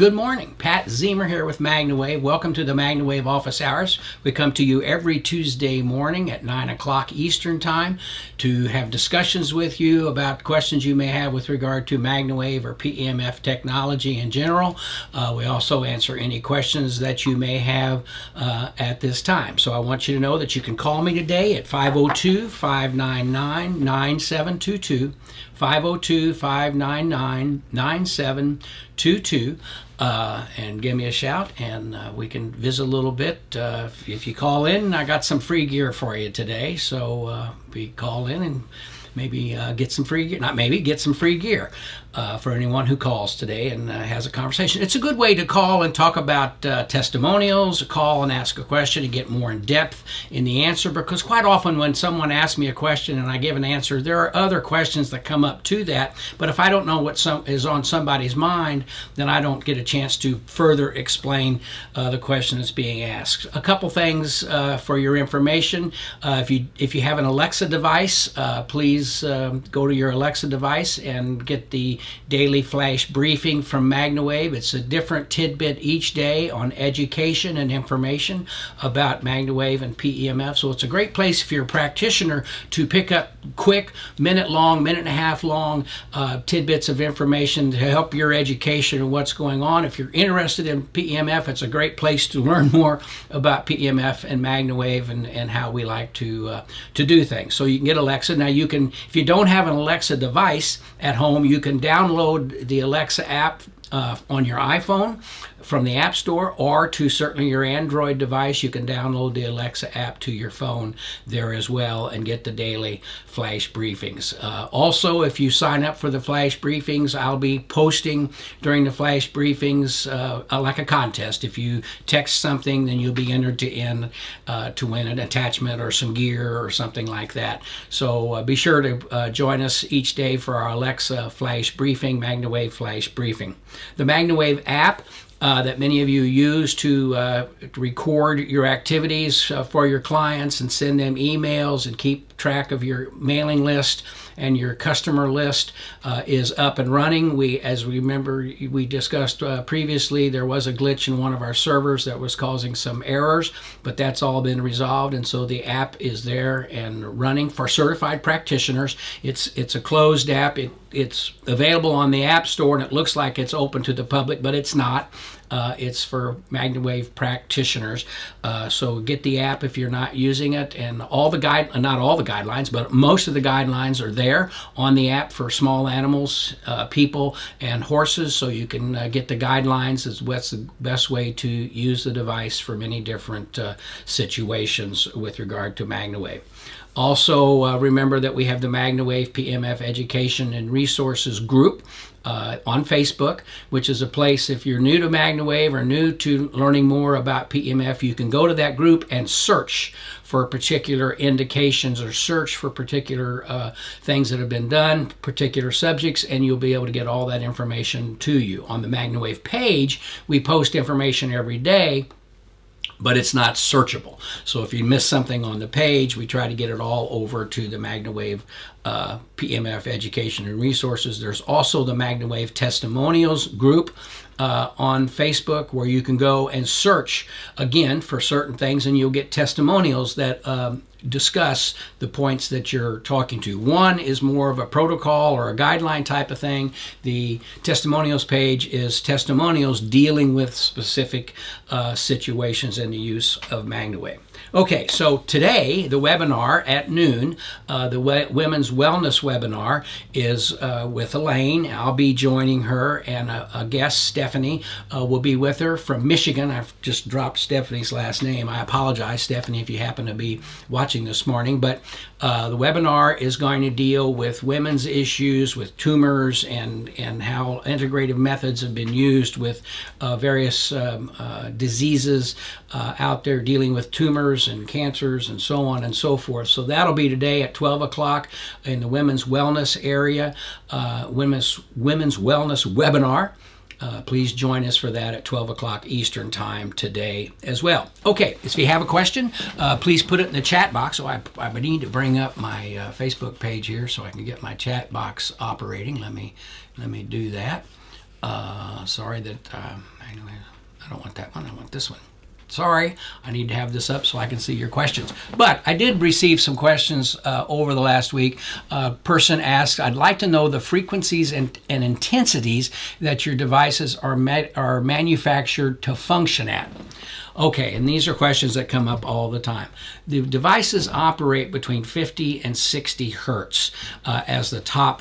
Good morning. Pat Zemer here with MagnaWave. Welcome to the MagnaWave office hours. We come to you every Tuesday morning at 9 o'clock Eastern Time to have discussions with you about questions you may have with regard to MagnaWave or PEMF technology in general. Uh, we also answer any questions that you may have uh, at this time. So I want you to know that you can call me today at 502 599 9722. 502 599 9722 uh, and give me a shout and uh, we can visit a little bit. Uh, if, if, you call in, I got some free gear for you today. So uh, we call in and maybe uh, get some free gear. Not maybe, get some free gear uh, for anyone who calls today and uh, has a conversation. It's a good way to call and talk about uh, testimonials, call and ask a question and get more in depth in the answer because quite often when someone asks me a question and I give an answer, there are other questions that come up to that. But if I don't know what some is on somebody's mind, then I don't get a chance to further explain uh, the question that's being asked. A couple things uh, for your information. Uh, if you if you have an Alexa device, please um, go to your Alexa device and get the daily flash briefing from MagnaWave. It's a different tidbit each day on education and information about MagnaWave and PEMF. So it's a great place if you're a practitioner to pick up quick, minute long, minute and a half long uh, tidbits of information to help your education and what's going on. If you're interested in PEMF, it's a great place to learn more about PEMF and MagnaWave and, and how we like to uh, to do things. So you can get Alexa. Now you can, if you don't have an Alexa device at home, you can download the Alexa app uh, on your iPhone from the App Store or to certainly your Android device. You can download the Alexa app to your phone there as well and get the daily flash briefings. Uh, also, if you sign up for the flash briefings, I'll be posting during the flash briefings uh, like a contest. If you text something, then you'll be entered to in uh, to win an attachment or some gear or something like that. So uh, be sure to uh, join us each day for our Alexa flash briefing, MagnaWave flash briefing. The MagnaWave app uh, that many of you use to, uh, record your activities uh, for your clients and send them emails and keep track of your mailing list and your customer list uh, is up and running. We, as we remember, we discussed uh, previously, there was a glitch in one of our servers that was causing some errors, but that's all been resolved, and so the app is there and running for certified practitioners. It's it's a closed app. It, it's available on the App Store, and it looks like it's open to the public, but it's not. Uh, it's for MagnaWave practitioners. Uh, so get the app if you're not using it, and all the guide, not all the guidelines, but most of the guidelines are there on the app for small animals, uh, people, and horses. So you can uh, get the guidelines as what's the best way to use the device for many different uh, situations with regard to MagnaWave. Also, uh, remember that we have the MagnaWave PEMF Education and Resources Group uh, on Facebook, which is a place if you're new to MagnaWave or new to learning more about PEMF, you can go to that group and search for particular indications or search for particular uh, things that have been done, particular subjects, and you'll be able to get all that information to you. On the MagnaWave page, we post information every day but it's not searchable. So if you miss something on the page, we try to get it all over to the MagnaWave uh, PEMF Education and Resources. There's also the MagnaWave Testimonials group uh, on Facebook where you can go and search again for certain things, and you'll get testimonials that um, discuss the points that you're talking to. One is more of a protocol or a guideline type of thing. The testimonials page is testimonials dealing with specific uh, situations and the use of MagnaWave. Okay, so today, the webinar at noon, uh, the we- Women's Wellness webinar, is uh, with Elaine. I'll be joining her, and a, a guest, Stephanie, uh, will be with her from Michigan. I've just dropped Stephanie's last name. I apologize, Stephanie, if you happen to be watching this morning. But uh, the webinar is going to deal with women's issues with tumors and, and how integrative methods have been used with uh, various um, uh, out there dealing with tumors and cancers and so on and so forth. So that'll be today at 12 o'clock in the women's wellness area, uh, women's women's wellness webinar. Uh, please join us for that at 12 o'clock Eastern Time today as well. Okay, if you have a question, uh, please put it in the chat box. So I, I need to bring up my uh, Facebook page here so I can get my chat box operating. Let me let me do that. Uh, sorry that uh, I don't want that one. I want this one. Sorry, I need to have this up so I can see your questions. But I did receive some questions uh, over the last week. A person asked, I'd like to know the frequencies and, and intensities that your devices are, ma- are manufactured to function at. Okay, and these are questions that come up all the time. The devices operate between 50 and 60 hertz uh, as the top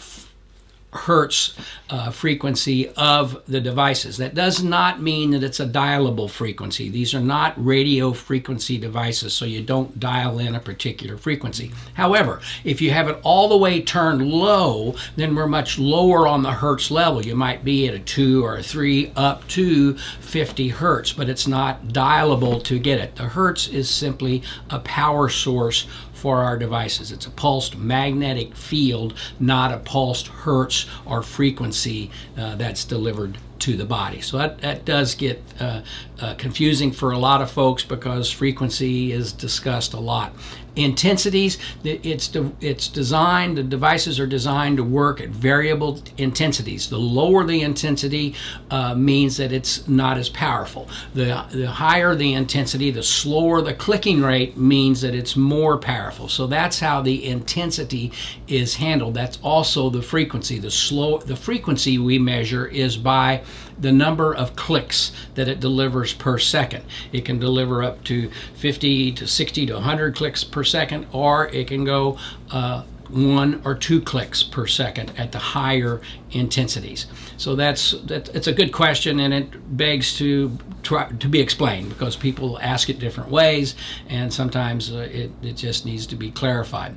hertz uh, frequency of the devices. That does not mean that it's a dialable frequency. These are not radio frequency devices, so you don't dial in a particular frequency. However, if you have it all the way turned low, then we're much lower on the hertz level. You might be at a 2 or a 3 up to 50 hertz, but it's not dialable to get it. The hertz is simply a power source for our devices. It's a pulsed magnetic field, not a pulsed hertz or frequency uh, that's delivered to the body. So that, that does get uh, uh, confusing for a lot of folks because frequency is discussed a lot intensities. It's de- it's designed. The devices are designed to work at variable intensities. The lower the intensity uh, means that it's not as powerful. The the higher the intensity, the slower the clicking rate means that it's more powerful. So that's how the intensity is handled. That's also the frequency. The slow the frequency we measure is by the number of clicks that it delivers per second. It can deliver up to 50 to 60 to 100 clicks per second, or it can go uh, one or two clicks per second at the higher intensities. So that's that, it's a good question, and it begs to try to be explained because people ask it different ways, and sometimes uh, it, it just needs to be clarified.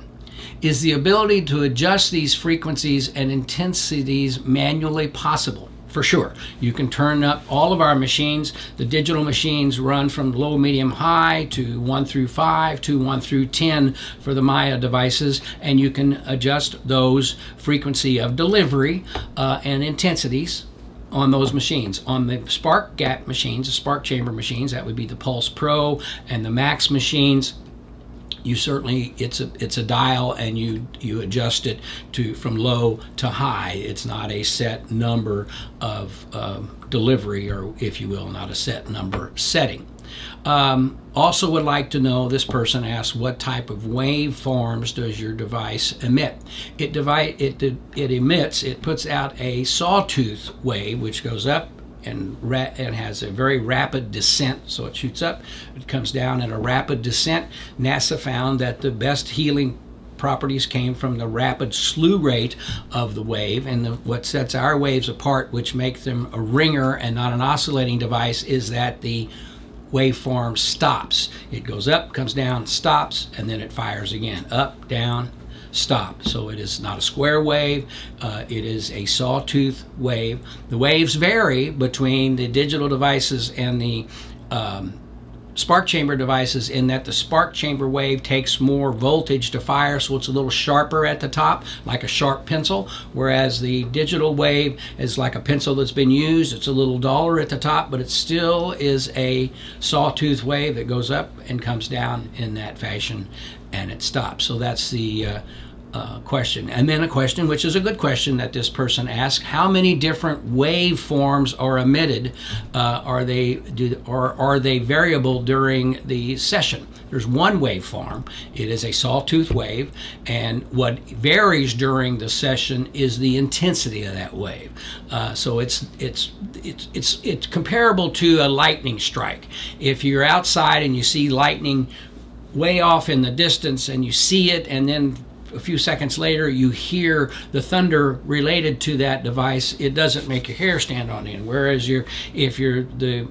Is the ability to adjust these frequencies and intensities manually possible? For sure. You can turn up all of our machines. The digital machines run from low, medium, high to 1 through 5 to 1 through 10 for the Maya devices, and you can adjust those frequency of delivery uh, and intensities on those machines. On the Spark Gap machines, the Spark Chamber machines, that would be the Pulse Pro and the Max machines, you certainly it's a it's a dial and you you adjust it to from low to high. It's not a set number of um, delivery or if you will not a set number setting. Um, also would like to know this person asks what type of waveforms does your device emit? It divide it it emits it puts out a sawtooth wave which goes up and, ra- and has a very rapid descent. So it shoots up, it comes down in a rapid descent. NASA found that the best healing properties came from the rapid slew rate of the wave. And the, what sets our waves apart, which makes them a ringer and not an oscillating device, is that the waveform stops. It goes up, comes down, stops, and then it fires again. Up, down, stop. So it is not a square wave, uh, it is a sawtooth wave. The waves vary between the digital devices and the um, spark chamber devices in that the spark chamber wave takes more voltage to fire so it's a little sharper at the top like a sharp pencil whereas the digital wave is like a pencil that's been used it's a little duller at the top but it still is a sawtooth wave that goes up and comes down in that fashion and it stops so that's the uh, uh, question. And then a question, which is a good question that this person asked: How many different waveforms are emitted? Uh, are they do, or are they variable during the session? There's one waveform. It is a sawtooth wave, and what varies during the session is the intensity of that wave. Uh, so it's it's it's it's it's comparable to a lightning strike. If you're outside and you see lightning way off in the distance and you see it and then a few seconds later you hear the thunder related to that device, it doesn't make your hair stand on end. Whereas you're, if you're the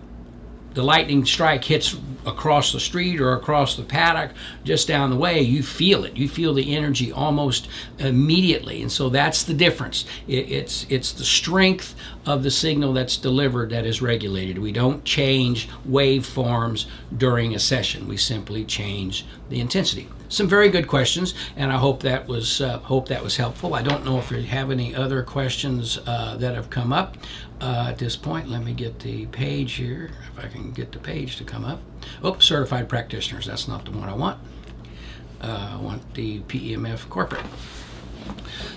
the lightning strike hits across the street or across the paddock just down the way, you feel it. You feel the energy almost immediately, and so that's the difference. It, it's it's the strength of the signal that's delivered that is regulated. We don't change waveforms during a session. We simply change the intensity some very good questions, and I hope that was uh, hope that was helpful. I don't know if you have any other questions uh, that have come up uh, at this point. Let me get the page here, if I can get the page to come up. Oh, certified practitioners. That's not the one I want. Uh, I want the PEMF corporate.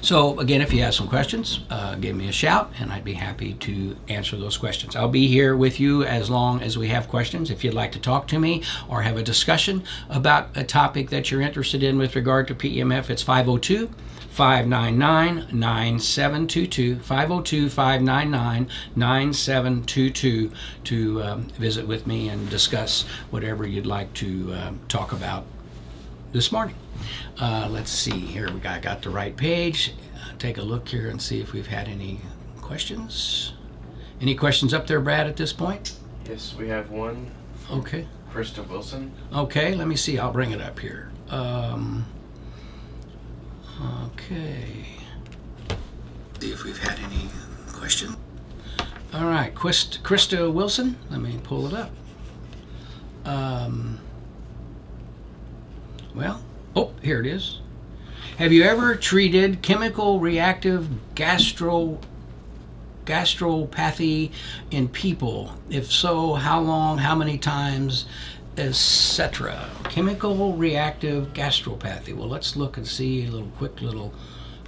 So, again, if you have some questions, uh, give me a shout and I'd be happy to answer those questions. I'll be here with you as long as we have questions. If you'd like to talk to me or have a discussion about a topic that you're interested in with regard to PEMF, it's 502 599 9722. 502 599 9722 to um, visit with me and discuss whatever you'd like to uh, talk about this morning. Uh, let's see here. We got, got the right page. Uh, take a look here and see if we've had any questions. Any questions up there, Brad, at this point? Yes, we have one. Okay. Krista Wilson. Okay, let me see. I'll bring it up here. Um, okay. See if we've had any questions. All right, Quist, Krista Wilson. Let me pull it up. Um, well, oh, here it is. Have you ever treated chemical reactive gastro gastropathy in people? If so, how long, how many times, etc. Chemical reactive gastropathy. Well, let's look and see a little quick little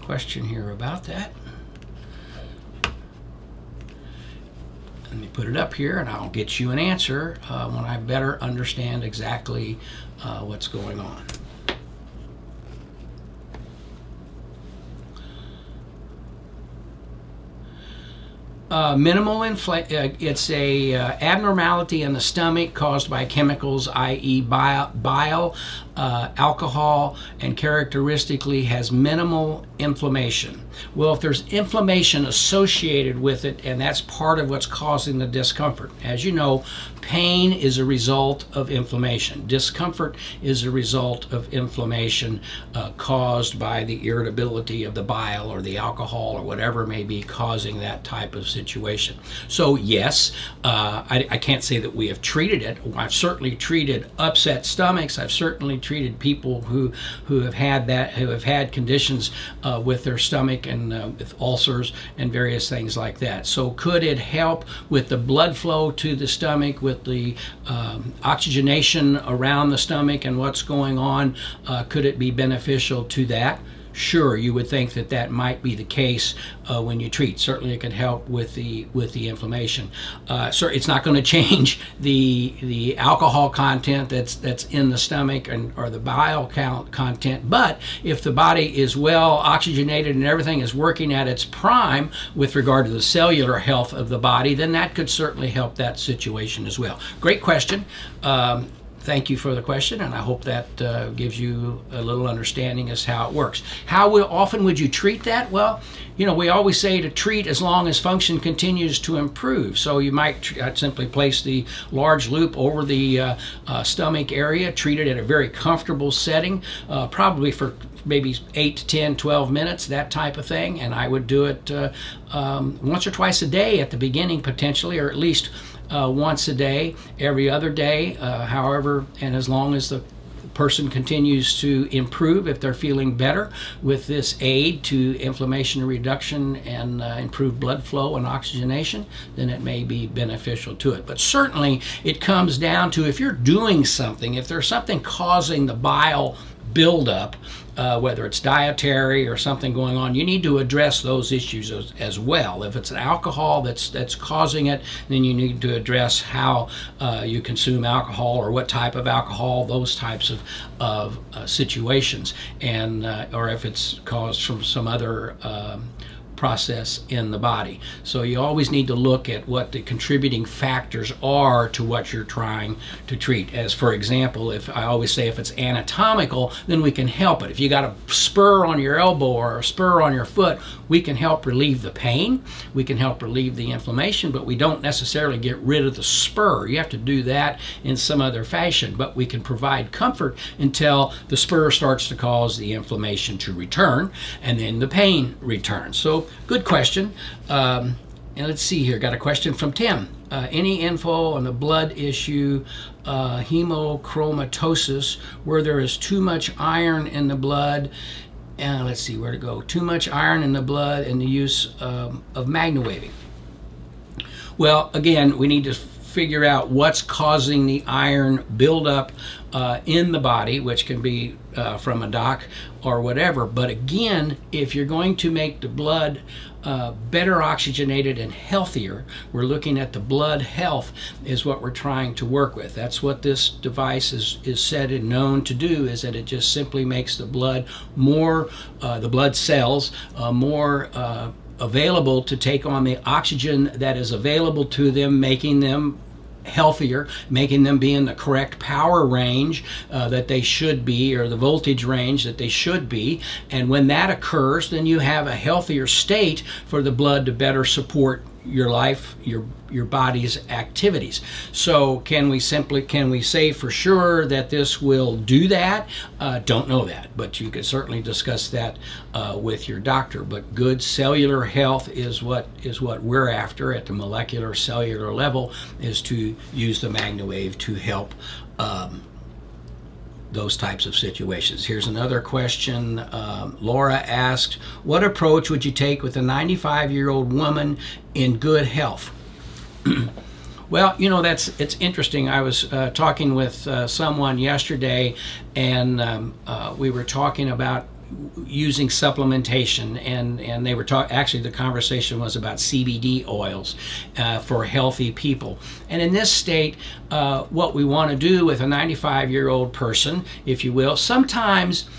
question here about that. Let me put it up here and I'll get you an answer uh, when I better understand exactly uh, what's going on. Uh, minimal infl- uh, it's a uh, abnormality in the stomach caused by chemicals i.e bile, bile uh, alcohol and characteristically has minimal inflammation well if there's inflammation associated with it and that's part of what's causing the discomfort as you know pain is a result of inflammation discomfort is a result of inflammation uh, caused by the irritability of the bile or the alcohol or whatever may be causing that type of situation. So, yes, uh, I, I, can't say that we have treated it. I've certainly treated upset stomachs. I've certainly treated people who, who have had that, who have had conditions uh, with their stomach and uh, with ulcers and various things like that. So, could it help with the blood flow to the stomach, with the um, oxygenation around the stomach and what's going on? Uh, could it be beneficial to that? Sure you would think that that might be the case uh, when you treat. Certainly it could help with the with the inflammation. Uh, so it's not going to change the the alcohol content that's that's in the stomach and or the bile count content. But if the body is well oxygenated and everything is working at its prime with regard to the cellular health of the body then that could certainly help that situation as well. Great question. Um, thank you for the question, and I hope that uh, gives you a little understanding as how it works. How will, often would you treat that? Well, you know, we always say to treat as long as function continues to improve. So you might uh, simply place the large loop over the uh, uh, stomach area, treat it at a very comfortable setting, uh, probably for maybe 8 to 10, 12 minutes, that type of thing. And I would do it uh, um, once or twice a day at the beginning, potentially, or at least uh, once a day, every other day, uh, however, and as long as the person continues to improve if they're feeling better with this aid to inflammation reduction and uh, improved blood flow and oxygenation, then it may be beneficial to it. But certainly it comes down to if you're doing something, if there's something causing the bile buildup, uh, whether it's dietary or something going on, you need to address those issues as, as, well. If it's alcohol that's that's causing it, then you need to address how uh, you consume alcohol or what type of alcohol, those types of of uh, situations, and uh, or if it's caused from some other um, process in the body. So you always need to look at what the contributing factors are to what you're trying to treat. As for example, if I always say if it's anatomical, then we can help it. If you got a spur on your elbow or a spur on your foot, we can help relieve the pain, we can help relieve the inflammation, but we don't necessarily get rid of the spur. You have to do that in some other fashion, but we can provide comfort until the spur starts to cause the inflammation to return and then the pain returns. So good question. Um, and let's see here. Got a question from Tim. Uh, any info on the blood issue, uh, hemochromatosis, where there is too much iron in the blood? And let's see where to go. Too much iron in the blood and the use um, of MagnaWaving. Well, again, we need to figure out what's causing the iron buildup uh, in the body, which can be uh, from a doc or whatever. But again, if you're going to make the blood uh, better oxygenated and healthier, we're looking at the blood health is what we're trying to work with. That's what this device is, is said and known to do is that it just simply makes the blood more, uh, the blood cells uh, more uh, available to take on the oxygen that is available to them, making them healthier, making them be in the correct power range uh, that they should be, or the voltage range that they should be. And when that occurs, then you have a healthier state for the blood to better support your life, your your body's activities. So can we simply can we say for sure that this will do that? Uh, don't know that, but you could certainly discuss that uh, with your doctor. But good cellular health is what is what we're after at the molecular cellular level is to use the MagnaWave to help. Um, those types of situations. Here's another question. Um, Laura asked, What approach would you take with a 95 year old woman in good health? well, you know, that's it's interesting. I was uh, talking with uh, someone yesterday, and um, uh, we were talking about using supplementation and and they were talking actually the conversation was about CBD oils uh, for healthy people and in this state uh, what we want to do with a 95 year old person if you will sometimes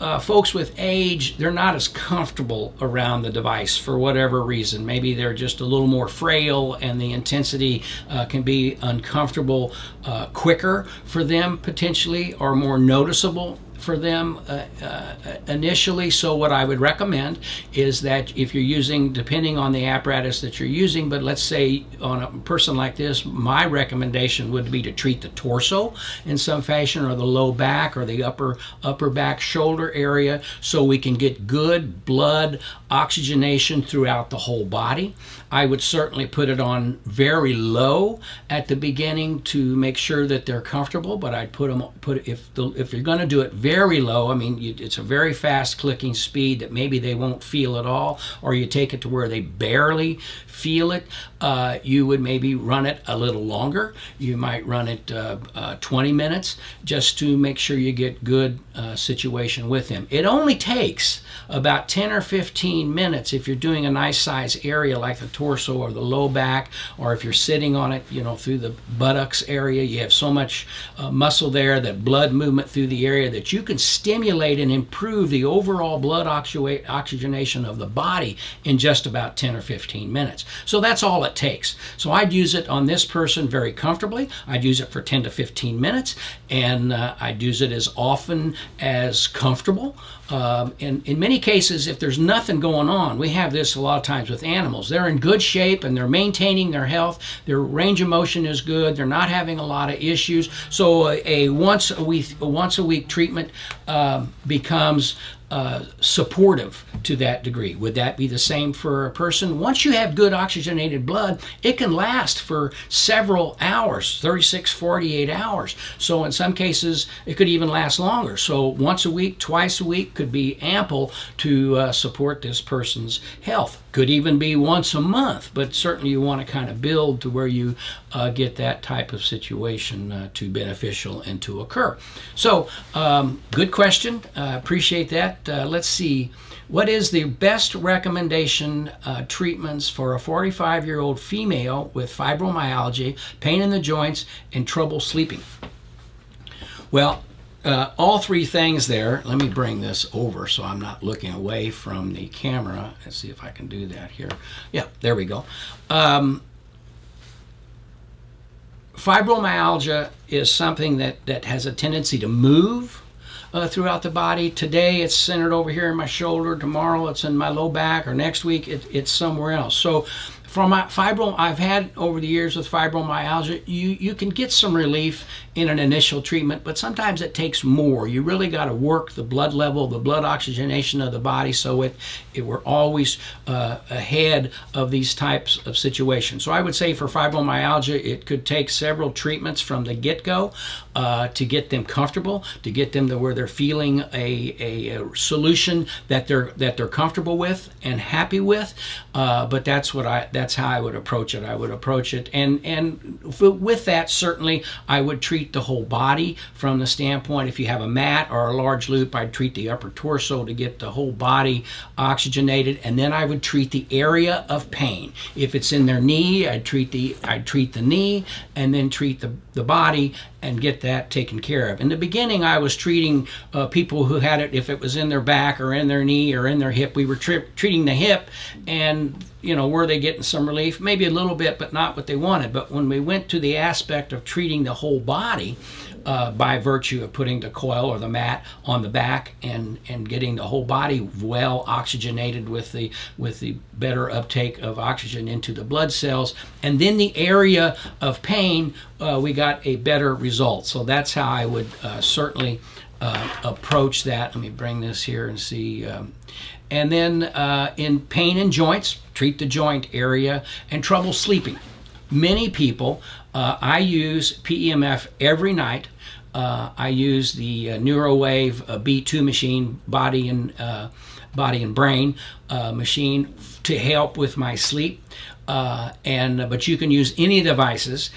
uh, folks with age, they're not as comfortable around the device for whatever reason. Maybe they're just a little more frail and the intensity uh, can be uncomfortable uh, quicker for them potentially or more noticeable for them uh, uh, initially. So, what I would recommend is that if you're using, depending on the apparatus that you're using, but let's say on a person like this, my recommendation would be to treat the torso in some fashion, or the low back, or the upper upper back shoulder area, so we can get good blood oxygenation throughout the whole body. I would certainly put it on very low at the beginning to make sure that they're comfortable. But I'd put them put if the, if you're going to do it very low. I mean, you, it's a very fast clicking speed that maybe they won't feel at all, or you take it to where they barely feel it. Uh, you would maybe run it a little longer. You might run it uh, uh, 20 minutes just to make sure you get good uh, situation with them. It only takes about 10 or 15 minutes if you're doing a nice size area like the torso or the low back, or if you're sitting on it, you know, through the buttocks area. You have so much uh, muscle there, that blood movement through the area that you can stimulate and improve the overall blood oxygenation of the body in just about 10 or 15 minutes. So that's all it takes. So I'd use it on this person very comfortably. I'd use it for 10 to 15 minutes, and uh, I'd use it as often as comfortable. Um, and in many cases, if there's nothing going on, we have this a lot of times with animals. They're in good shape and they're maintaining their health. Their range of motion is good. They're not having a lot of issues. So a, a once a week once a week treatment um, becomes uh, supportive to that degree. Would that be the same for a person? Once you have good oxygenated blood, it can last for several hours 36, 48 hours. So, in some cases, it could even last longer. So, once a week, twice a week could be ample to uh, support this person's health. Could even be once a month, but certainly you want to kind of build to where you uh, get that type of situation uh, to beneficial and to occur. So, um, good question. appreciate that. Uh, let's see. What is the best recommendation uh, treatments for a 45 year old female with fibromyalgia, pain in the joints, and trouble sleeping? Well, uh, all three things there. Let me bring this over so I'm not looking away from the camera. Let's see if I can do that here. Yeah, there we go. Um, fibromyalgia is something that, that has a tendency to move uh, throughout the body. Today it's centered over here in my shoulder. Tomorrow it's in my low back, or next week it, it's somewhere else. So from my fibro I've had over the years with fibromyalgia, you, you can get some relief in an initial treatment, but sometimes it takes more. You really got to work the blood level, the blood oxygenation of the body, so it, it we're always uh, ahead of these types of situations. So I would say for fibromyalgia, it could take several treatments from the get-go uh, to get them comfortable, to get them to where they're feeling a, a, a solution that they're that they're comfortable with and happy with. Uh, but that's what I that's how I would approach it. I would approach it, and and with that, certainly I would treat the whole body from the standpoint. If you have a mat or a large loop, I'd treat the upper torso to get the whole body oxygenated, and then I would treat the area of pain. If it's in their knee, I'd treat the I'd treat the knee, and then treat the the body and get that taken care of. In the beginning, I was treating uh, people who had it if it was in their back or in their knee or in their hip. We were tri- treating the hip, and you know, were they getting some relief? Maybe a little bit, but not what they wanted. But when we went to the aspect of treating the whole body, uh, by virtue of putting the coil or the mat on the back and, and getting the whole body well oxygenated with the with the better uptake of oxygen into the blood cells, and then the area of pain, uh, we got a better result. So that's how I would uh, certainly uh, approach that. Let me bring this here and see. Um, and then uh, in pain in joints, treat the joint area and trouble sleeping. Many people, uh, I use PEMF every night uh, I use the uh, NeuroWave uh, B2 machine, body and uh, body and brain uh, machine, to help with my sleep. Uh, and but you can use any devices.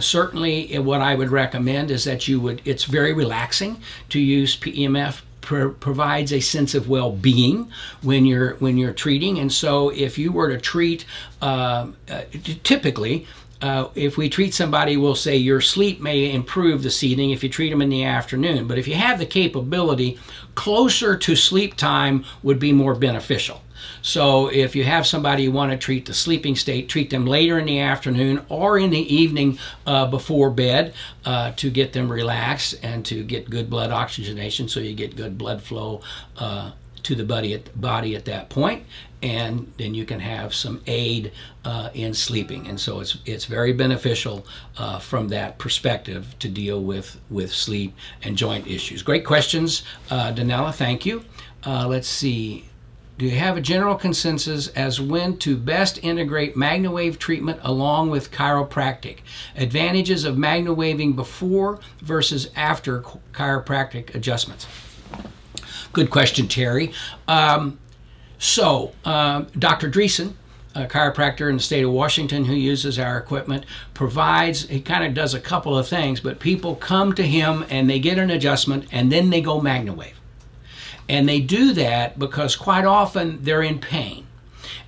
certainly, what I would recommend is that you would. It's very relaxing to use PEMF provides a sense of well-being when you're when you're treating and so if you were to treat uh, uh, typically uh, if we treat somebody, we'll say your sleep may improve this evening if you treat them in the afternoon. But if you have the capability, closer to sleep time would be more beneficial. So if you have somebody you want to treat the sleeping state, treat them later in the afternoon or in the evening uh, before bed uh, to get them relaxed and to get good blood oxygenation so you get good blood flow uh, to the body at, body at that point and then you can have some aid uh, in sleeping. And so it's it's very beneficial uh, from that perspective to deal with with sleep and joint issues. Great questions, uh, Danella. Thank you. Uh, let's see. Do you have a general consensus as when to best integrate MagnaWave treatment along with chiropractic? Advantages of MagnaWaving before versus after chiropractic adjustments? Good question, Terry. Um, so, uh, Dr. Dreesen, a chiropractor in the state of Washington who uses our equipment, provides, he kind of does a couple of things, but people come to him and they get an adjustment and then they go MagnaWave. And they do that because quite often they're in pain.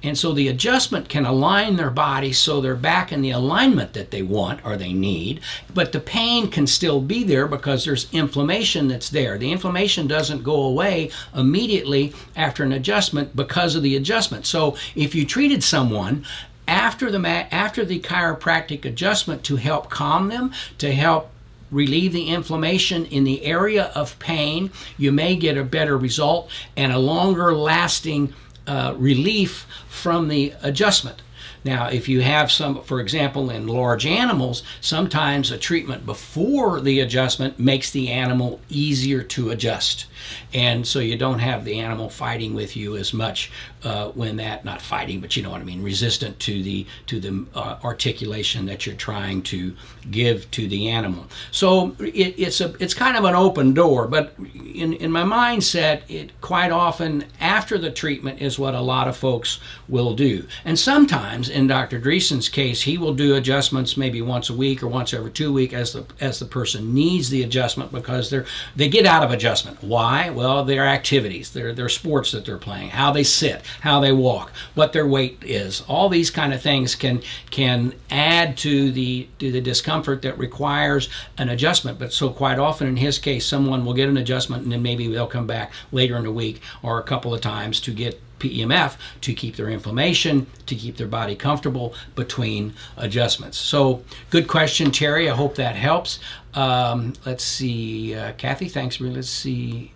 And so the adjustment can align their body so they're back in the alignment that they want or they need, but the pain can still be there because there's inflammation that's there. The inflammation doesn't go away immediately after an adjustment because of the adjustment. So if you treated someone after the after the chiropractic adjustment to help calm them, to help relieve the inflammation in the area of pain, you may get a better result and a longer lasting uh, relief from the adjustment. Now, if you have some, for example, in large animals, sometimes a treatment before the adjustment makes the animal easier to adjust and so you don't have the animal fighting with you as much uh, when that not fighting but you know what i mean resistant to the to the uh, articulation that you're trying to give to the animal. So it, it's a it's kind of an open door but in in my mindset it quite often after the treatment is what a lot of folks will do. And sometimes in dr dreesen's case he will do adjustments maybe once a week or once every two weeks as the as the person needs the adjustment because they're they get out of adjustment. Why? Well, their activities, their, their sports that they're playing, how they sit, how they walk, what their weight is. All these kind of things can can add to the to the discomfort that requires an adjustment. But so quite often in his case, someone will get an adjustment and then maybe they'll come back later in the week or a couple of times to get PEMF to keep their inflammation, to keep their body comfortable between adjustments. So, good question, Terry. I hope that helps. Um, let's see, uh, Kathy, thanks. Let's see.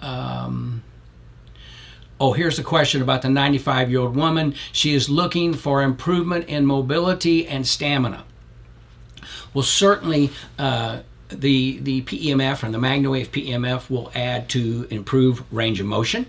Um, oh, here's a question about the 95 year old woman. She is looking for improvement in mobility and stamina. Well, certainly. Uh, the, the PEMF and the MagnaWave PEMF will add to improve range of motion.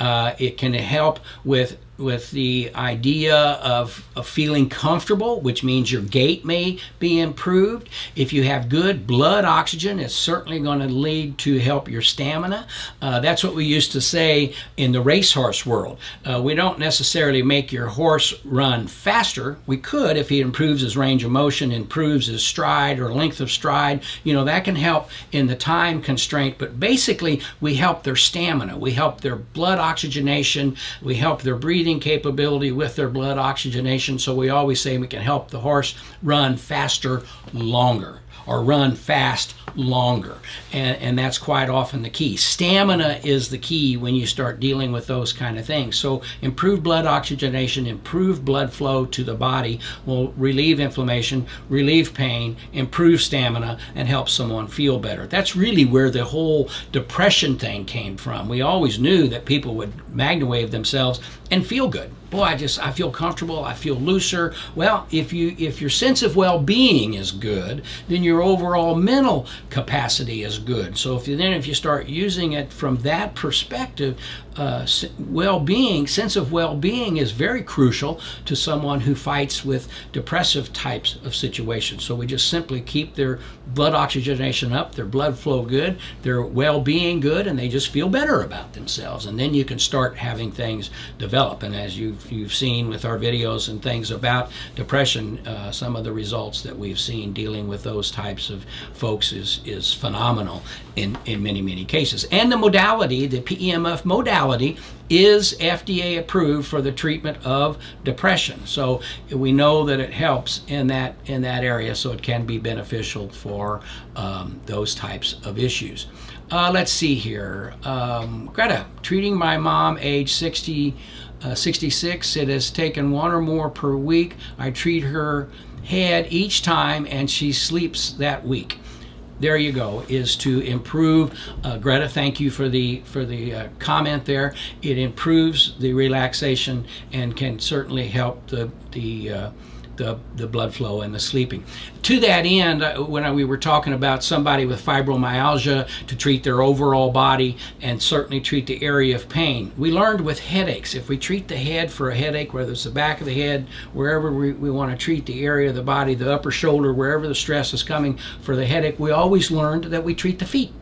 Uh, it can help with with the idea of, of feeling comfortable, which means your gait may be improved. If you have good blood oxygen, it's certainly going to lead to help your stamina. Uh, that's what we used to say in the racehorse world. Uh, we don't necessarily make your horse run faster. We could if he improves his range of motion, improves his stride or length of stride. You know, that can help in the time constraint, but basically, we help their stamina, we help their blood oxygenation, we help their breathing capability with their blood oxygenation. So we always say we can help the horse run faster longer or run fast longer. And, and that's quite often the key. Stamina is the key when you start dealing with those kind of things. So, improved blood oxygenation, improved blood flow to the body will relieve inflammation, relieve pain, improve stamina, and help someone feel better. That's really where the whole depression thing came from. We always knew that people would magnawave themselves and feel good boy i just i feel comfortable. I feel looser. Well if you if your sense of well-being is good then your overall mental capacity is good. So if you then if you start using it from that perspective uh, well-being sense of well-being is very crucial to someone who fights with depressive types of situations. So we just simply keep their blood oxygenation up their blood flow good their well-being good and they just feel better about themselves. And then you can start having things develop. And as you've, you've seen with our videos and things about depression uh, some of the results that we've seen dealing with those types of folks is, is phenomenal in, in many many cases. And the modality the PEMF modality modality is FDA approved for the treatment of depression. So we know that it helps in that in that area, so it can be beneficial for um, those types of issues. Uh, let's see here, um, Greta, treating my mom, age 60. Uh, 66. It has taken one or more per week. I treat her head each time, and she sleeps that week there you go is to improve. Uh, greta thank you for the for the uh, comment there. It improves the relaxation and can certainly help the the uh, the, the blood flow and the sleeping. To that end, uh, when we were talking about somebody with fibromyalgia to treat their overall body and certainly treat the area of pain, we learned with headaches, if we treat the head for a headache, whether it's the back of the head, wherever we, we want to treat the area of the body, the upper shoulder, wherever the stress is coming for the headache, we always learned that we treat the feet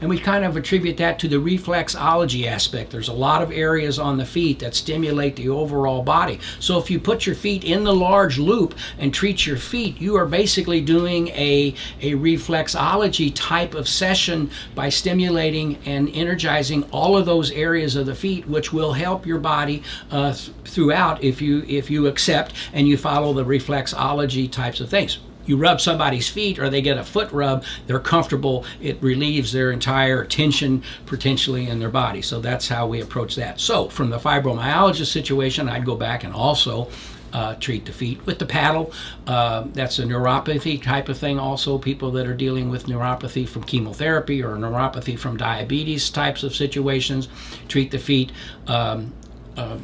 and we kind of attribute that to the reflexology aspect. There's a lot of areas on the feet that stimulate the overall body. So if you put your feet in the large loop and treat your feet, you are basically doing a, a reflexology type of session by stimulating and energizing all of those areas of the feet, which will help your body uh, th- throughout if you if you accept and you follow the reflexology types of things you rub somebody's feet or they get a foot rub, they're comfortable. It relieves their entire tension potentially in their body. So that's how we approach that. So from the fibromyalgia situation, I'd go back and also uh, treat the feet with the paddle. Uh, that's a neuropathy type of thing. Also, people that are dealing with neuropathy from chemotherapy or neuropathy from diabetes types of situations, treat the feet. Um, uh,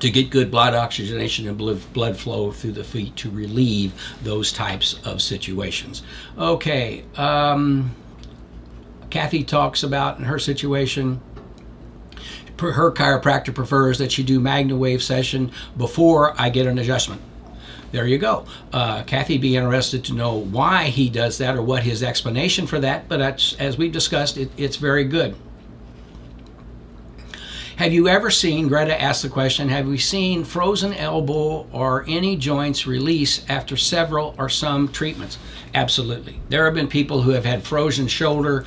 to get good blood oxygenation and blood flow through the feet to relieve those types of situations. Okay, um, Kathy talks about in her situation. Her chiropractor prefers that she do MagnaWave session before I get an adjustment. There you go. Uh, Kathy, be interested to know why he does that or what his explanation for that. But as we've discussed, it, it's very good. Have you ever seen, Greta asked the question, have we seen frozen elbow or any joints release after several or some treatments? Absolutely. There have been people who have had frozen shoulder,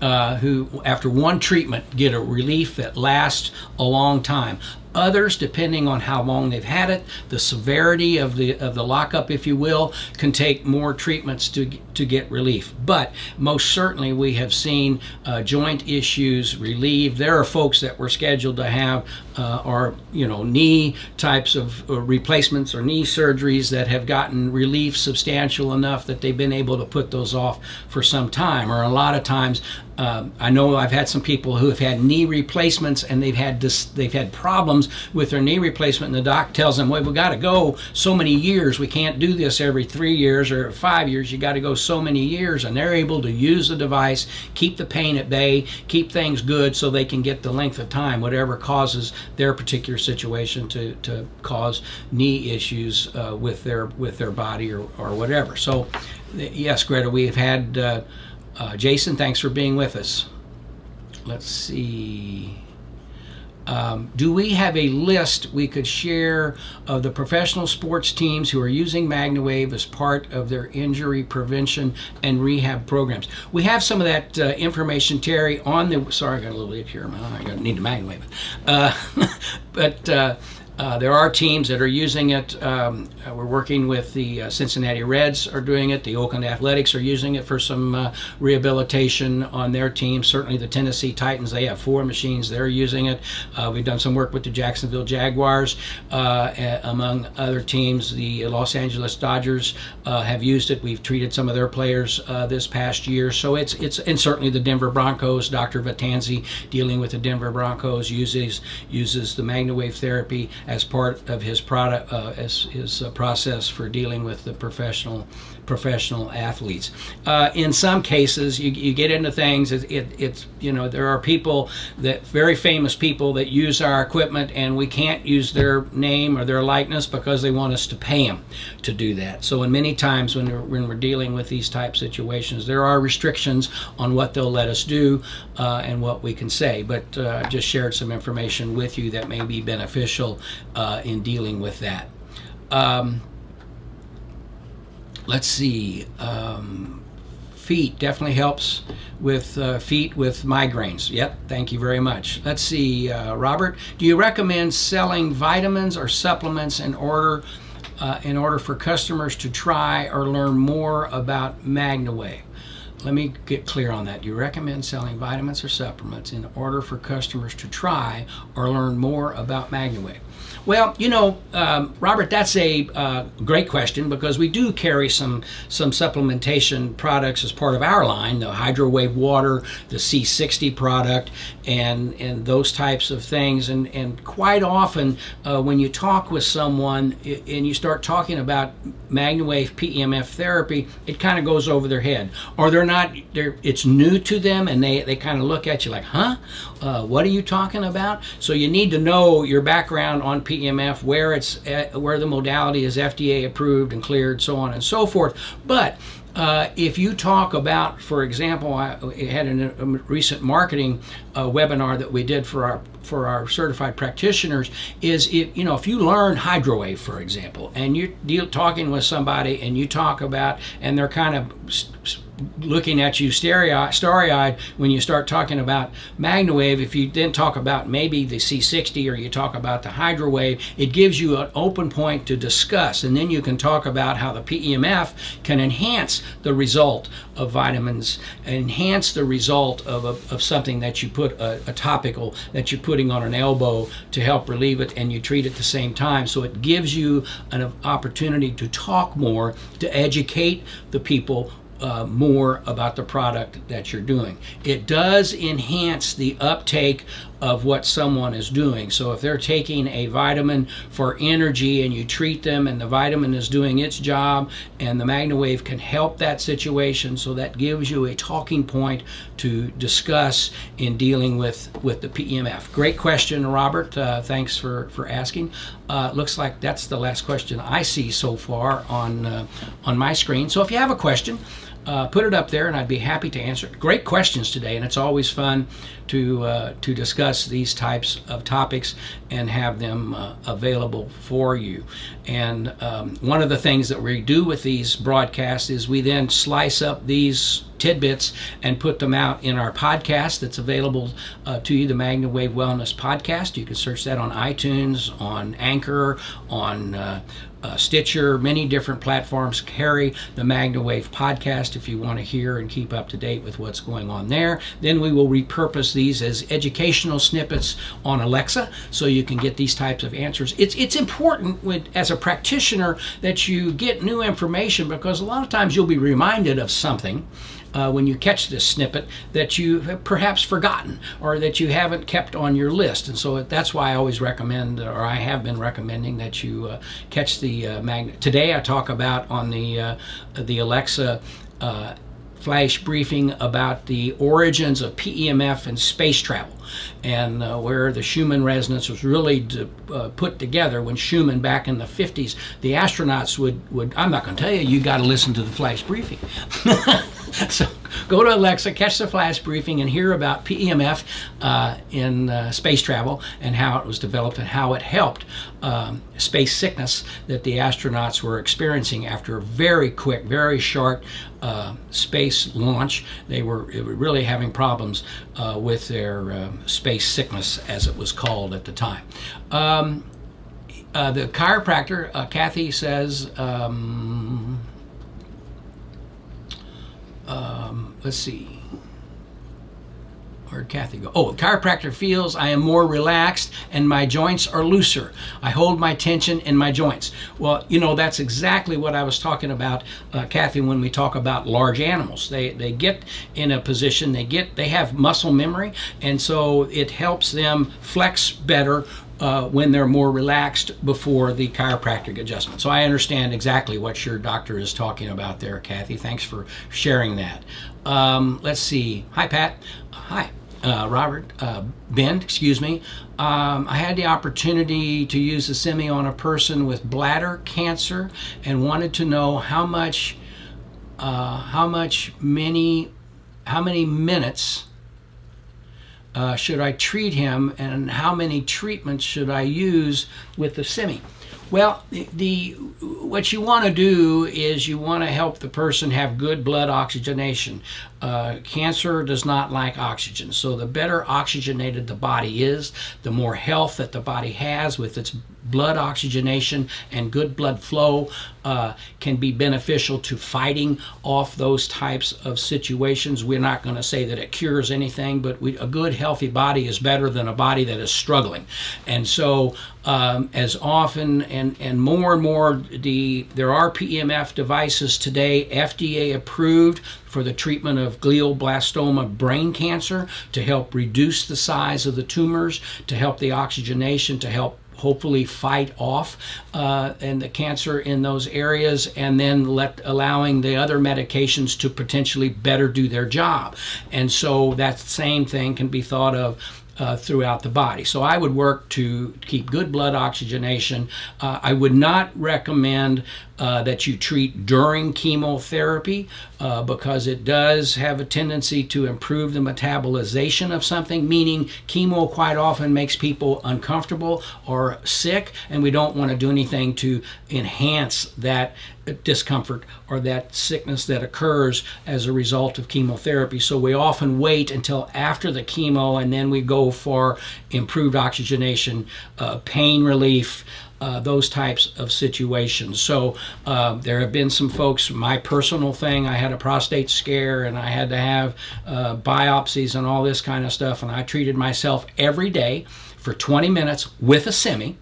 uh, who, after one treatment, get a relief that lasts a long time. Others, depending on how long they've had it, the severity of the of the lockup, if you will, can take more treatments to to get relief. But most certainly, we have seen uh, joint issues relieved. There are folks that were scheduled to have uh, you know knee types of uh, replacements or knee surgeries that have gotten relief substantial enough that they've been able to put those off for some time. Or a lot of times, um, I know I've had some people who have had knee replacements and they've had this, they've had problems with their knee replacement, and the doc tells them, "Well, we got to go so many years. We can't do this every three years or five years. You got to go so many years." And they're able to use the device, keep the pain at bay, keep things good, so they can get the length of time, whatever causes their particular situation to, to cause knee issues uh, with their with their body or, or whatever. So, yes, Greta, we have had uh, uh, Jason. Thanks for being with us. Let's see. Um, do we have a list we could share of the professional sports teams who are using MagnaWave as part of their injury prevention and rehab programs? We have some of that uh, information, Terry, on the. Sorry, I got a little lip here. I need to MagnaWave. Uh, but uh, uh, there are teams that are using it. Um, uh, we're working with the uh, Cincinnati Reds are doing it. The Oakland Athletics are using it for some uh, rehabilitation on their team. Certainly the Tennessee Titans, they have four machines. They're using it. Uh, we've done some work with the Jacksonville Jaguars, among other teams. The Los Angeles Dodgers have used it. We've treated some of their players this past year. So it's it's and certainly the Denver Broncos. Dr. Vatanzi dealing with the Denver Broncos uses uses the MagnaWave therapy as part of his product uh, as his uh, process for dealing with the professional professional athletes. Uh, in some cases, you, you get into things. It, it, it's you know there are people that very famous people that use our equipment, and we can't use their name or their likeness because they want us to pay them to do that. So, in many times when we're, when we're dealing with these type situations, there are restrictions on what they'll let us do uh, and what we can say. But uh, I just shared some information with you that may be beneficial uh, in dealing with that. Um, let's see. Um, feet definitely helps with uh, feet with migraines. Yep, thank you very much. Let's see, uh, Robert. Do you recommend selling vitamins or supplements in order uh, in order for customers to try or learn more about MagnaWave? Let me get clear on that. Do you recommend selling vitamins or supplements in order for customers to try or learn more about MagnaWave? Well, you know, um, Robert, that's a uh, great question because we do carry some some supplementation products as part of our line, the Hydrowave Water, the C60 product, and and those types of things. And and quite often, uh, when you talk with someone and you start talking about MagnaWave PEMF therapy, it kind of goes over their head, or they're not. They're it's new to them, and they they kind of look at you like, huh? Uh, what are you talking about? So you need to know your background on PEMF, where it's at, where the modality is FDA approved and cleared, so on and so forth. But uh, if you talk about, for example, I had a, a recent marketing uh, webinar that we did for our for our certified practitioners. Is if you know if you learn Hydrowave, for example, and you're deal, talking with somebody and you talk about and they're kind of looking at you starry-eyed when you start talking about MagnaWave. If you then talk about maybe the C60 or you talk about the Hydrowave, it gives you an open point to discuss, and then you can talk about how the PEMF can enhance the result of vitamins, enhance the result of, a, of something that you put a, a topical that you're putting on an elbow to help relieve it, and you treat at the same time. So it gives you an opportunity to talk more, to educate the people uh, more about the product that you're doing. It does enhance the uptake of what someone is doing. So if they're taking a vitamin for energy and you treat them and the vitamin is doing its job and the MagnaWave can help that situation so that gives you a talking point to discuss in dealing with with the PEMF. Great question, Robert. Uh, thanks for for asking. Uh, looks like that's the last question I see so far on uh, on my screen. So if you have a question, uh, put it up there, and I'd be happy to answer. Great questions today, and it's always fun to uh, to discuss these types of topics and have them uh, available for you. And um, one of the things that we do with these broadcasts is we then slice up these tidbits and put them out in our podcast that's available uh, to you, the MagnaWave Wellness Podcast. You can search that on iTunes, on Anchor, on uh, uh, Stitcher, many different platforms carry the MagnaWave podcast if you want to hear and keep up to date with what's going on there. Then we will repurpose these as educational snippets on Alexa so you can get these types of answers. It's, it's important as a practitioner that you get new information because a lot of times you'll be reminded of something uh, when you catch this snippet that you have perhaps forgotten or that you haven't kept on your list. And so that's why I always recommend, or I have been recommending, that you uh, catch the uh, magnet. Today I talk about on the uh, the Alexa uh, flash briefing about the origins of PEMF and space travel and uh, where the Schumann resonance was really uh, put together when Schumann back in the 50s, the astronauts would, would I'm not going to tell you, you got to listen to the flash briefing. so go to Alexa, catch the flash briefing, and hear about PEMF uh, in uh, space travel and how it was developed and how it helped um, space sickness that the astronauts were experiencing after a very quick, very short uh, space launch. They were, were really having problems uh, with their uh, space sickness, as it was called at the time. Um, uh, the chiropractor, Kathy says, um, um, let's see. Where'd Kathy go? Oh, chiropractor feels I am more relaxed and my joints are looser. I hold my tension in my joints. Well, you know, that's exactly what I was talking about, uh, Kathy, when we talk about large animals. They, they get in a position, they get, they have muscle memory, and so it helps them flex better uh, when they're more relaxed before the chiropractic adjustment. So I understand exactly what your doctor is talking about there, Kathy. Thanks for sharing that. Um, let's see. Hi, Pat. Hi uh, Robert uh, Bend, excuse me. Um, I had the opportunity to use the semi on a person with bladder cancer and wanted to know how much, uh, how much many, how many minutes uh, should I treat him, and how many treatments should I use with the semi. Well, the, what you want to do is you want to help the person have good blood oxygenation. Uh, cancer does not like oxygen, so the better oxygenated the body is, the more health that the body has with its blood oxygenation and good blood flow uh, can be beneficial to fighting off those types of situations. We're not going to say that it cures anything, but we, a good, healthy body is better than a body that is struggling. And so, um, as often and, and more and more, the there are PEMF devices today, FDA approved for the treatment of glioblastoma brain cancer to help reduce the size of the tumors, to help the oxygenation, to help hopefully fight off uh, and the cancer in those areas and then let allowing the other medications to potentially better do their job. And so that same thing can be thought of uh, throughout the body. So I would work to keep good blood oxygenation. Uh, I would not recommend uh, that you treat during chemotherapy uh, because it does have a tendency to improve the metabolization of something, meaning chemo quite often makes people uncomfortable or sick, and we don't want to do anything to enhance that discomfort or that sickness that occurs as a result of chemotherapy. So we often wait until after the chemo and then we go for improved oxygenation, uh, pain relief. Uh, those types of situations. So uh, there have been some folks. My personal thing, I had a prostate scare and I had to have uh, biopsies and all this kind of stuff, and I treated myself every day for 20 minutes with a semi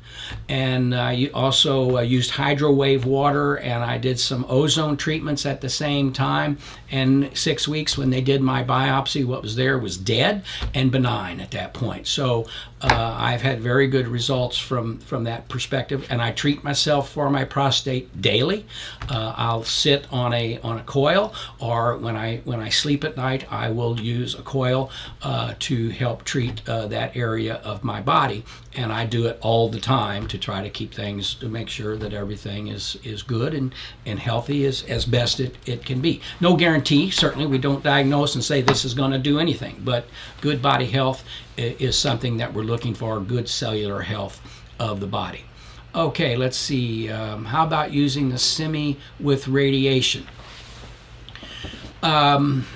and I also uh, used hydrowave water and I did some ozone treatments at the same time. And six weeks when they did my biopsy, what was there was dead and benign at that point. So uh, I've had very good results from from that perspective, and I treat myself for my prostate daily. Uh, I'll sit on a on a coil, or when I when I sleep at night, I will use a coil uh, to help treat uh, that area of my body, and I do it all the time to try to keep things to make sure that everything is is good and and healthy as as best it, it can be. No guarantee. Certainly, we don't diagnose and say this is going to do anything, but good body health is something that we're looking for good cellular health of the body. Okay, let's see. Um, how about using the semi with radiation? Um,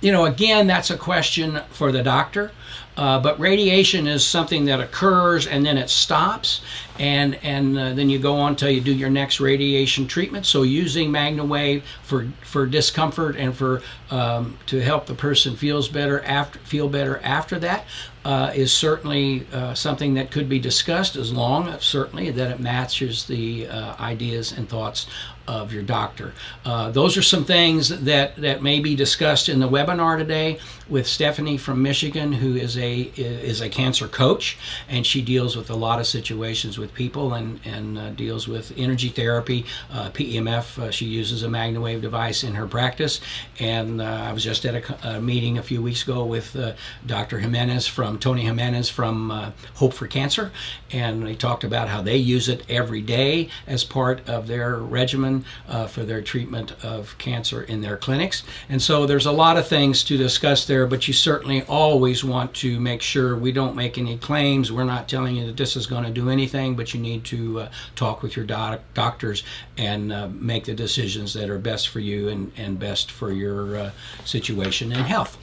you know, again, that's a question for the doctor. Uh, but radiation is something that occurs and then it stops, and and uh, then you go on till you do your next radiation treatment. So using MagnaWave for for discomfort and for um, to help the person feels better after feel better after that. uh, is certainly uh, something that could be discussed as long, certainly, that it matches the uh, ideas and thoughts of your doctor. Uh, those are some things that, that may be discussed in the webinar today with Stephanie from Michigan, who is a is a cancer coach, and she deals with a lot of situations with people and and uh, deals with energy therapy, uh, PEMF. Uh, she uses a MagnaWave device in her practice, and uh, I was just at a, a, meeting a few weeks ago with uh, Dr. Jimenez from Tony Jimenez from Hope for Cancer, and they talked about how they use it every day as part of their regimen uh, for their treatment of cancer in their clinics. And so there's a lot of things to discuss there, but you certainly always want to make sure we don't make any claims. We're not telling you that this is going to do anything, but you need to uh, talk with your doc- doctors and uh, make the decisions that are best for you and, and best for your uh, situation and health.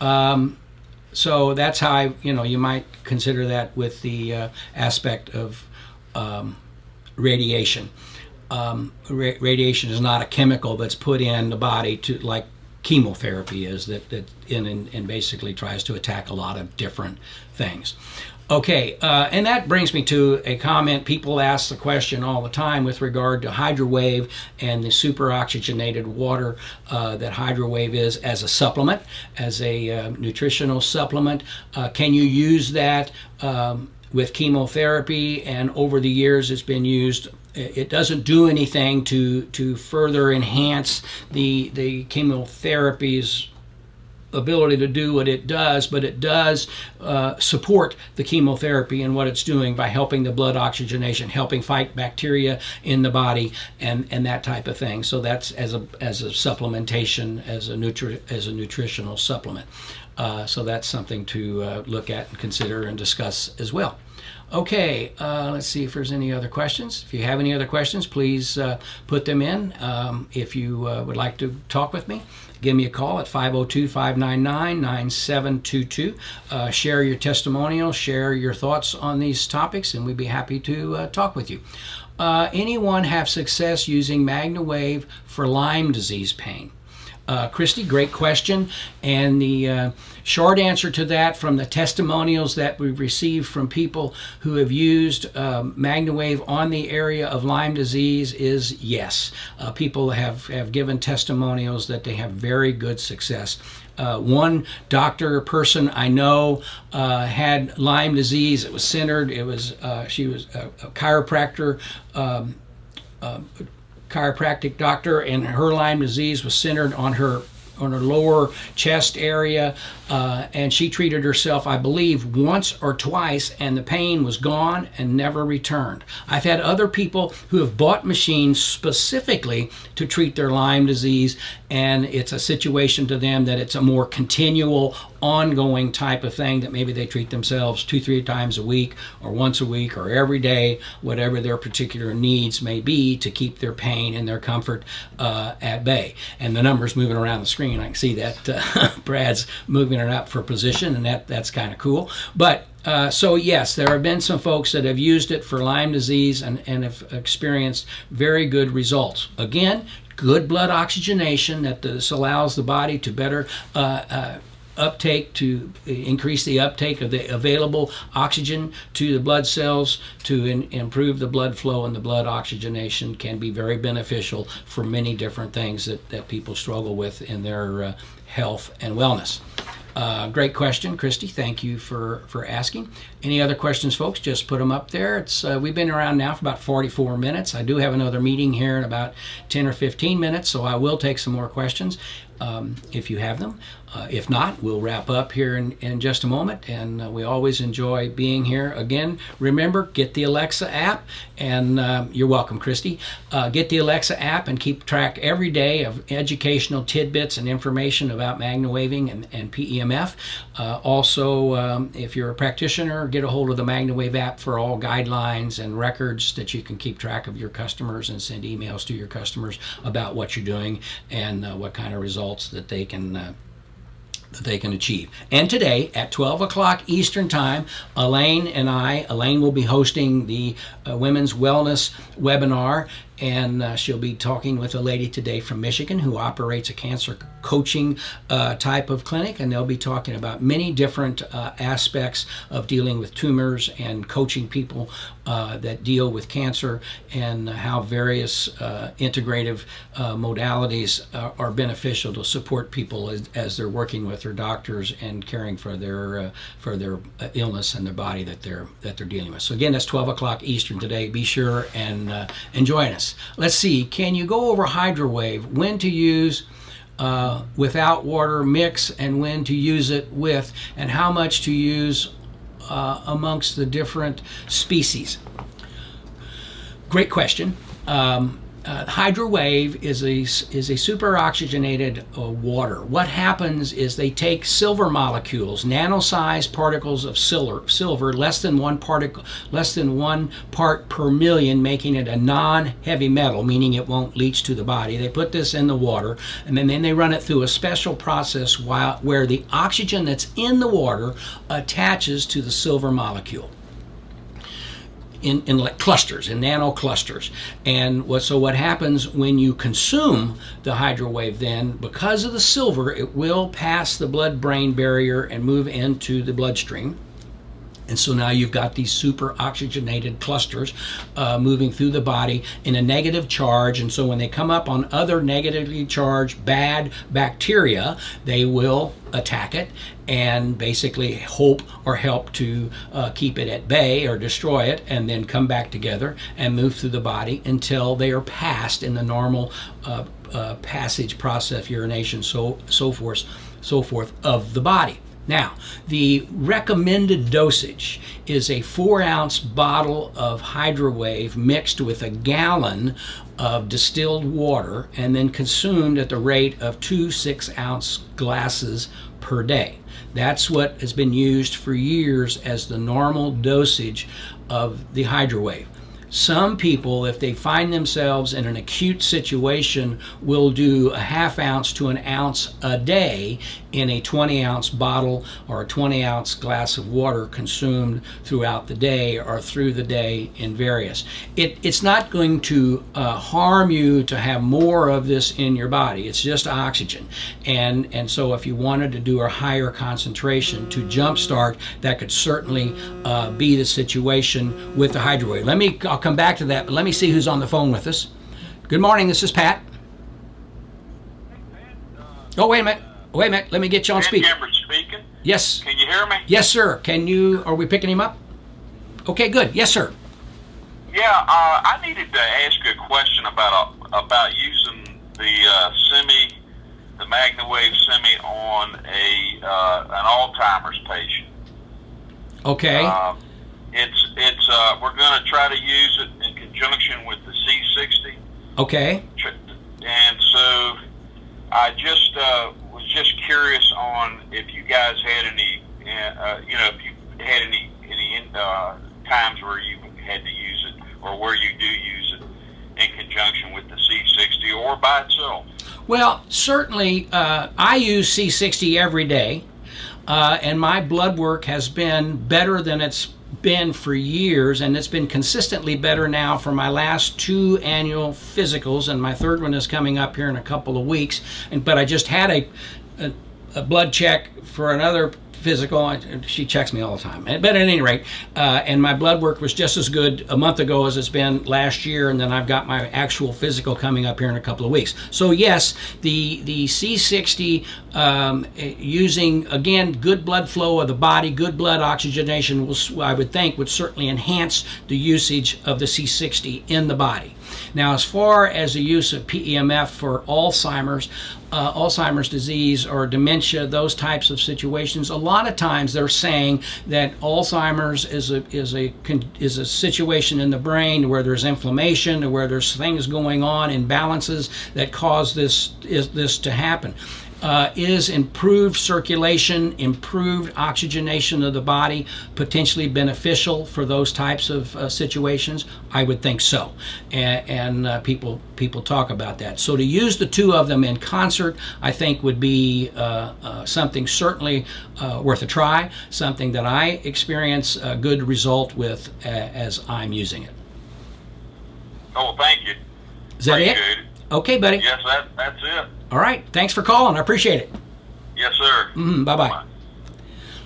Um, so that's how I, you know, you might consider that with the uh, aspect of um, radiation um, ra- radiation is not a chemical that's put in the body to like chemotherapy is that that in and basically tries to attack a lot of different things. Okay, uh, and that brings me to a comment. People ask the question all the time with regard to HydroWave and the super oxygenated water uh, that HydroWave is as a supplement, as a uh, nutritional supplement. Uh, can you use that um, with chemotherapy? And over the years, it's been used it doesn't do anything to to further enhance the the chemotherapy's ability to do what it does, but it does uh, support the chemotherapy and what it's doing by helping the blood oxygenation, helping fight bacteria in the body, and, and that type of thing. So that's as a as a supplementation, as a nutri- as a nutritional supplement. Uh, so that's something to uh, look at and consider and discuss as well. Okay, uh, let's see if there's any other questions. If you have any other questions, please uh, put them in. Um, if you uh, would like to talk with me, give me a call at 502 599 9722. Uh, share your testimonial, share your thoughts on these topics, and we'd be happy to uh, talk with you. Uh, anyone have success using MagnaWave for Lyme disease pain? Uh, Christy, great question. And the uh, short answer to that from the testimonials that we've received from people who have used um, MagnaWave on the area of Lyme disease is yes. Uh, people have, have given testimonials that they have very good success. Uh, one doctor person I know uh, had Lyme disease. It was centered. It was uh, she was a, a chiropractor. Um, uh, chiropractic doctor, and her Lyme disease was centered on her on her lower chest area, uh, and she treated herself, I believe, once or twice, and the pain was gone and never returned. I've had other people who have bought machines specifically to treat their Lyme disease, and it's a situation to them that it's a more continual, ongoing type of thing that maybe they treat themselves two, three times a week, or once a week, or every day, whatever their particular needs may be to keep their pain and their comfort uh, at bay. And the numbers moving around the screen, I can see that uh, Brad's moving it up for position, and that that's kind of cool. But uh, so yes, there have been some folks that have used it for Lyme disease and, and have experienced very good results. Again, good blood oxygenation that this allows the body to better uh, uh, uptake to increase the uptake of the available oxygen to the blood cells to in, improve the blood flow and the blood oxygenation can be very beneficial for many different things that, that people struggle with in their uh, health and wellness. Uh, great question, Christy. Thank you for, for asking. Any other questions, folks? Just put them up there. It's uh, we've been around now for about 44 minutes. I do have another meeting here in about 10 or 15 minutes, so I will take some more questions um, if you have them. Uh, if not, we'll wrap up here in, in just a moment. And uh, we always enjoy being here. Again, remember, get the Alexa app, and uh, you're welcome, Christy. Uh, get the Alexa app and keep track every day of educational tidbits and information about MagnaWaving and, and PEMF. Uh, also, um, if you're a practitioner, get a hold of the MagnaWave app for all guidelines and records that you can keep track of your customers and send emails to your customers about what you're doing and uh, what kind of results that they can that they can achieve. And today at 12 o'clock Eastern Time, Elaine and I, Elaine will be hosting the uh, Women's Wellness webinar, and uh, she'll be talking with a lady today from Michigan who operates a cancer coaching uh, type of clinic, and they'll be talking about many different uh, aspects of dealing with tumors and coaching people uh, that deal with cancer and how various uh, integrative uh, modalities are beneficial to support people as, as, they're working with their doctors and caring for their for their illness and their body that they're that they're dealing with. So again, that's 12 o'clock Eastern today. Be sure and and join us. Let's see. Can you go over HydroWave? When to use? Uh, without water mix and when to use it with, and how much to use uh, amongst the different species? Great question. Um, uh, HydroWave is a is a super oxygenated uh, water. What happens is they take silver molecules, nano-sized particles of silver, silver less than one particle, less than one part per million, making it a non-heavy metal, meaning it won't leach to the body. They put this in the water, and then, then they run it through a special process while, where the oxygen that's in the water attaches to the silver molecule in, in like clusters, in nano clusters. And what, so what happens when you consume the HydroWave then, because of the silver, it will pass the blood-brain barrier and move into the bloodstream. And so now you've got these super oxygenated clusters uh, moving through the body in a negative charge. And so when they come up on other negatively charged bad bacteria, they will attack it and basically hope or help to uh, keep it at bay or destroy it and then come back together and move through the body until they are passed in the normal uh, uh passage process urination so so forth so forth of the body now, the recommended dosage is a four ounce bottle of HydroWave mixed with a gallon of distilled water and then consumed at the rate of two six ounce glasses per day. That's what has been used for years as the normal dosage of the HydroWave. Some people, if they find themselves in an acute situation, will do a half ounce to an ounce a day in a 20 ounce bottle or a 20 ounce glass of water consumed throughout the day or through the day in various. It, it's not going to uh, harm you to have more of this in your body. It's just oxygen. And, and so if you wanted to do a higher concentration to jumpstart, that could certainly uh, be the situation with the HydroWave. Let me, I'll come back to that, but let me see who's on the phone with us. Good morning, this is Pat. Oh, wait a minute. Wait a minute. Let me get you on speaker. speaking. Yes. Can you hear me? Yes, sir. Can you? Are we picking him up? Okay, good. Yes, sir. Yeah, uh, I needed to ask you a question about uh, about using the uh, semi, the MagnaWave semi on a uh, an Alzheimer's patient. Okay. Um, it's it's uh, we're going to try to use it in conjunction with the C60. Okay. And so I just uh, was just curious on if you guys had any, uh, you know, if you had any any uh, times where you had to use it or where you do use it in conjunction with the C60 or by itself. Well, certainly, uh, I use C60 every day, uh, and my blood work has been better than it's been for years, and it's been consistently better now for my last two annual physicals, and my third one is coming up here in a couple of weeks. And but I just had a, a, a blood check for another physical. She checks me all the time. But at any rate, uh, and my blood work was just as good a month ago as it's been last year, and then I've got my actual physical coming up here in a couple of weeks. So yes, the the C60 um, using again good blood flow of the body, good blood oxygenation will I would think would certainly enhance the usage of the C60 in the body. Now, as far as the use of PEMF for Alzheimer's, uh, Alzheimer's disease or dementia, those types of situations, a lot of times they're saying that Alzheimer's is a is a is a situation in the brain where there's inflammation where there's things going on, imbalances that cause this is this to happen uh, is improved circulation, improved oxygenation of the body, potentially beneficial for those types of uh, situations? I would think so, and, and uh, people people talk about that. So to use the two of them in concert, I think would be uh, uh, something certainly uh, worth a try. Something that I experience a good result with as I'm using it. Oh, thank you. Is that it? Appreciate it. Okay, buddy. Yes, that, that's it. All right. Thanks for calling. I appreciate it. Yes, sir. Mm, bye bye.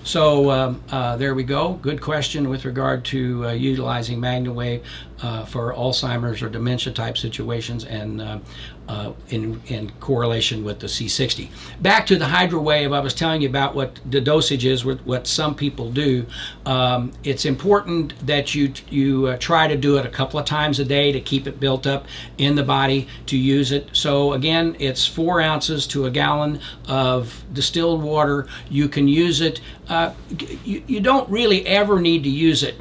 So um, uh, there we go. Good question with regard to uh, utilizing MagnaWave uh, for Alzheimer's or dementia type situations and uh, uh, in, in correlation with the C60. Back to the HydroWave, I was telling you about what the dosage is, what, what some people do. Um, it's important that you you uh, try to do it a couple of times a day to keep it built up in the body to use it. So again, it's four ounces to a gallon of distilled water. You can use it. Uh, you, you don't really ever need to use it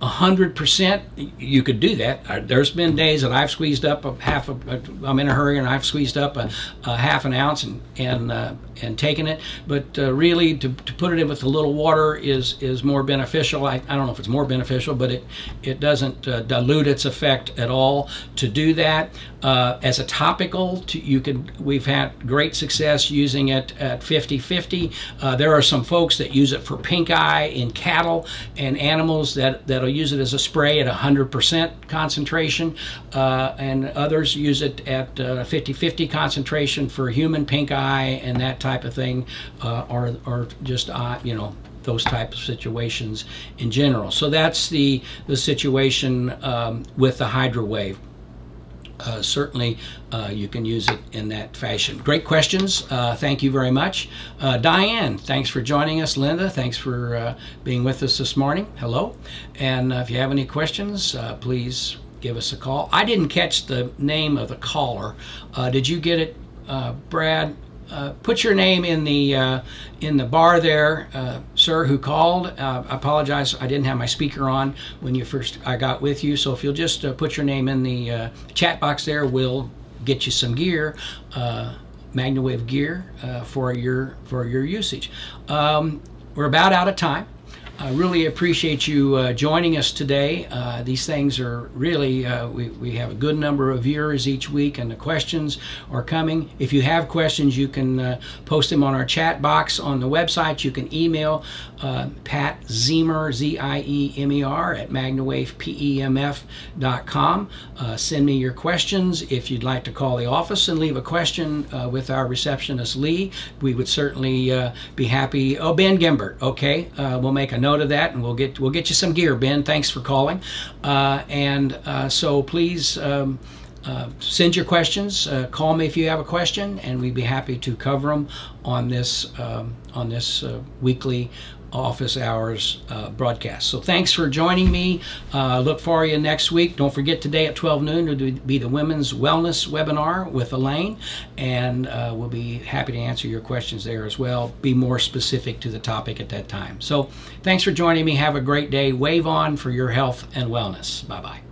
hundred percent, you could do that. Uh, There's been days that I've squeezed up a half. A, I'm in a hurry and I've squeezed up a, a half an ounce and and uh, and taking it. But uh, really, to, to put it in with a little water is is more beneficial. I, I don't know if it's more beneficial, but it it doesn't uh, dilute its effect at all. To do that uh, as a topical, to, you could. We've had great success using it at 50-50. Uh, there are some folks that use it for pink eye in cattle and animals that that'll use it as a spray at 100% concentration, uh, and others use it at 50-50 concentration for human pink eye and that type of thing, uh, or or just uh, you know those type of situations in general. So that's the the situation um, with the HydroWave. Uh, certainly, uh, you can use it in that fashion. Great questions. Uh, thank you very much. Uh, Diane, thanks for joining us. Linda, thanks for uh, being with us this morning. Hello. And uh, if you have any questions, please give us a call. I didn't catch the name of the caller. did you get it, Brad? Uh, put your name in the uh, in the bar there, uh, sir, who called. I apologize, I didn't have my speaker on when you first I got with you. So if you'll just put your name in the chat box there, we'll get you some gear. MagnaWave gear for your for your usage. Um, we're about out of time. I really appreciate you uh, joining us today. Uh, these things are really, uh, we, we have a good number of viewers each week, and the questions are coming. If you have questions, you can uh, post them on our chat box on the website. You can email uh, Pat Ziemer, Z I E M E R, at magnawavepemf.com. Uh, send me your questions. If you'd like to call the office and leave a question with our receptionist, Lee, we would certainly be happy. Oh, Ben Gimbert, okay. we'll make a note of that, and we'll get we'll get you some gear, Ben. Thanks for calling. Uh, and uh, so please. Um, uh, send your questions. Uh, call me if you have a question, and we'd be happy to cover them on this um, on this uh, weekly office hours uh, broadcast. So thanks for joining me. Uh, look for you next week. Don't forget today at 12 noon to be the Women's Wellness webinar with Elaine, and uh, we'll be happy to answer your questions there as well. Be more specific to the topic at that time. So thanks for joining me. Have a great day. Wave on for your health and wellness. Bye bye.